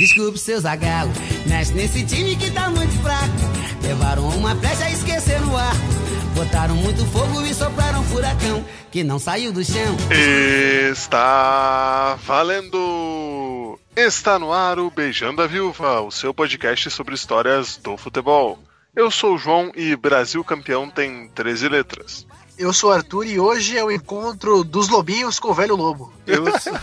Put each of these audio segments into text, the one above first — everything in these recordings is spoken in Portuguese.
Desculpe seu zagalo, mexe nesse time que tá muito fraco. Levaram uma flecha e esqueceram o arco. Botaram muito fogo e sopraram um furacão que não saiu do chão. Está valendo! Está no ar o Beijando a Viúva, o seu podcast sobre histórias do futebol. Eu sou o João e Brasil campeão tem 13 letras. Eu sou o Arthur e hoje é o encontro dos lobinhos com o velho lobo. Eu sou,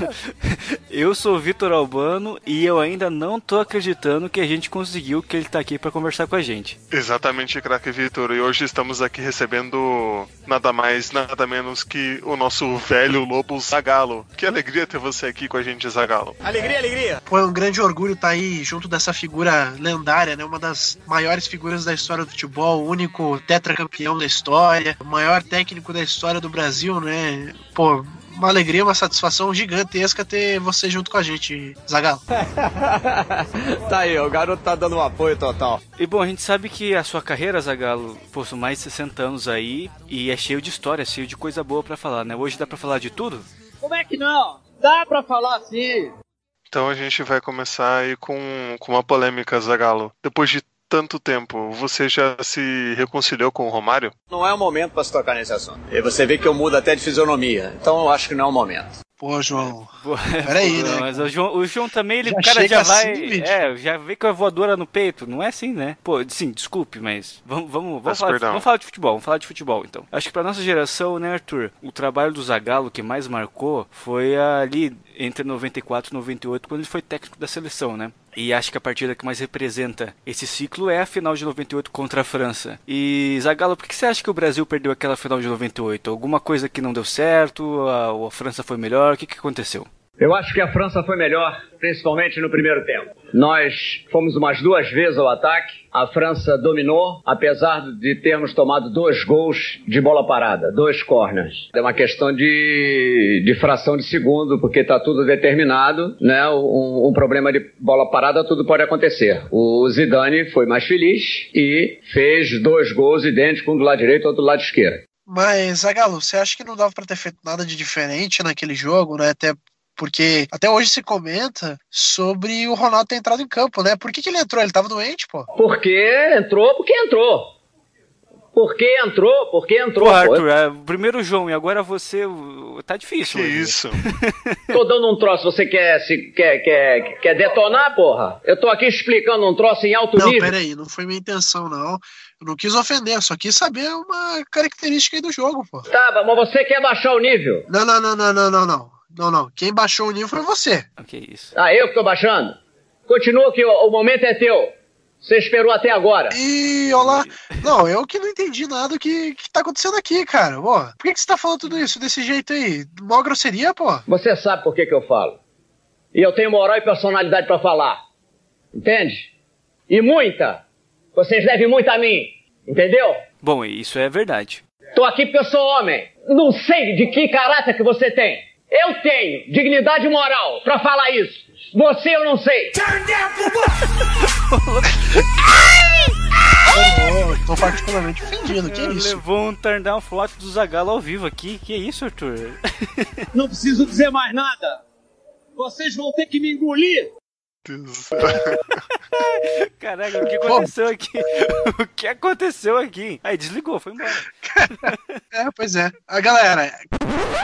eu sou o Vitor Albano e eu ainda não tô acreditando que a gente conseguiu que ele tá aqui para conversar com a gente. Exatamente, craque Vitor. E hoje estamos aqui recebendo nada mais, nada menos que o nosso velho lobo Zagalo. Que alegria ter você aqui com a gente, Zagalo. Alegria, alegria. Pô, é um grande orgulho estar aí junto dessa figura lendária, né? Uma das maiores figuras da história do futebol, o único tetracampeão da história, o maior técnico da história do Brasil, né? Pô, uma alegria, uma satisfação gigantesca ter você junto com a gente, Zagalo. tá aí, o garoto tá dando um apoio total. E bom, a gente sabe que a sua carreira, Zagalo, pô, são mais de 60 anos aí e é cheio de história, cheio de coisa boa para falar, né? Hoje dá para falar de tudo? Como é que não? Dá pra falar sim. Então a gente vai começar aí com, com uma polêmica, Zagalo. Depois de tanto tempo, você já se reconciliou com o Romário? Não é o momento para se tocar nesse assunto. E você vê que eu mudo até de fisionomia. Então eu acho que não é o momento. Pô, João. Peraí, né? Mas o João, o João também, ele, Já cara já vai. assim, é, já vem com a voadora no peito. Não é assim, né? Pô, sim, desculpe, mas vamos, vamos, vamos, falar, vamos falar de futebol. Vamos falar de futebol, então. Acho que pra nossa geração, né, Arthur? O trabalho do Zagallo que mais marcou foi ali entre 94 e 98, quando ele foi técnico da seleção, né? E acho que a partida que mais representa esse ciclo é a final de 98 contra a França. E Zagallo, por que você acha que o Brasil perdeu aquela final de 98? Alguma coisa que não deu certo? A, a França foi melhor? O que, que aconteceu? Eu acho que a França foi melhor, principalmente no primeiro tempo. Nós fomos umas duas vezes ao ataque, a França dominou, apesar de termos tomado dois gols de bola parada, dois corners. É uma questão de, de fração de segundo, porque está tudo determinado, né? Um, um problema de bola parada, tudo pode acontecer. O Zidane foi mais feliz e fez dois gols idênticos, um do lado direito e outro do lado esquerdo. Mas, Zagalo, você acha que não dava pra ter feito nada de diferente naquele jogo, né? Até porque até hoje se comenta sobre o Ronaldo ter entrado em campo, né? Por que, que ele entrou? Ele tava doente, pô. Porque entrou, porque entrou. Porque entrou, porque entrou. Pô. Arthur, é, primeiro o João e agora você. Tá difícil. Que hoje. isso? Tô dando um troço, você quer, se, quer, quer, quer detonar, porra? Eu tô aqui explicando um troço em alto Não, nível. peraí, não foi minha intenção, não. Eu não quis ofender, eu só quis saber uma característica aí do jogo, pô. Tá, mas você quer baixar o nível? Não, não, não, não, não, não, não. Não, não. Quem baixou o nível foi você. Ah, Que isso. Ah, eu que tô baixando? Continua que o, o momento é teu. Você esperou até agora. E olá. Não, eu que não entendi nada do que, que tá acontecendo aqui, cara. Pô, por que, que você tá falando tudo isso desse jeito aí? Mó grosseria, pô. Você sabe por que que eu falo. E eu tenho moral e personalidade pra falar. Entende? E muita. Vocês devem muito a mim. Entendeu? Bom, isso é verdade. Tô aqui porque eu sou homem. Não sei de que caráter que você tem. Eu tenho dignidade moral pra falar isso. Você eu não sei. Eu tô particularmente ofendido, que isso? Levou um turn down flot do Zagalo ao vivo aqui. Que isso, Arthur? Não preciso dizer mais nada. Vocês vão ter que me engolir. Caraca, o que aconteceu aqui? o que aconteceu aqui? Aí desligou, foi embora. É, pois é. A galera,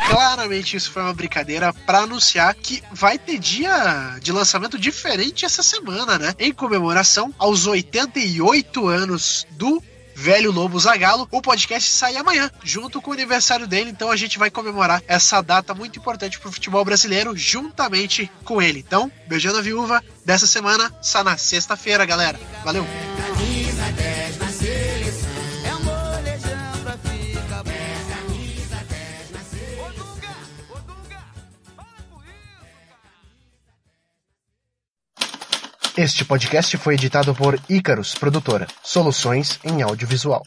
claramente isso foi uma brincadeira pra anunciar que vai ter dia de lançamento diferente essa semana, né? Em comemoração aos 88 anos do Velho Lobo Zagalo, o podcast sai amanhã, junto com o aniversário dele, então a gente vai comemorar essa data muito importante pro futebol brasileiro, juntamente com ele. Então, beijando a viúva dessa semana, sai na sexta-feira, galera. Valeu! Este podcast foi editado por Icarus Produtora, soluções em audiovisual.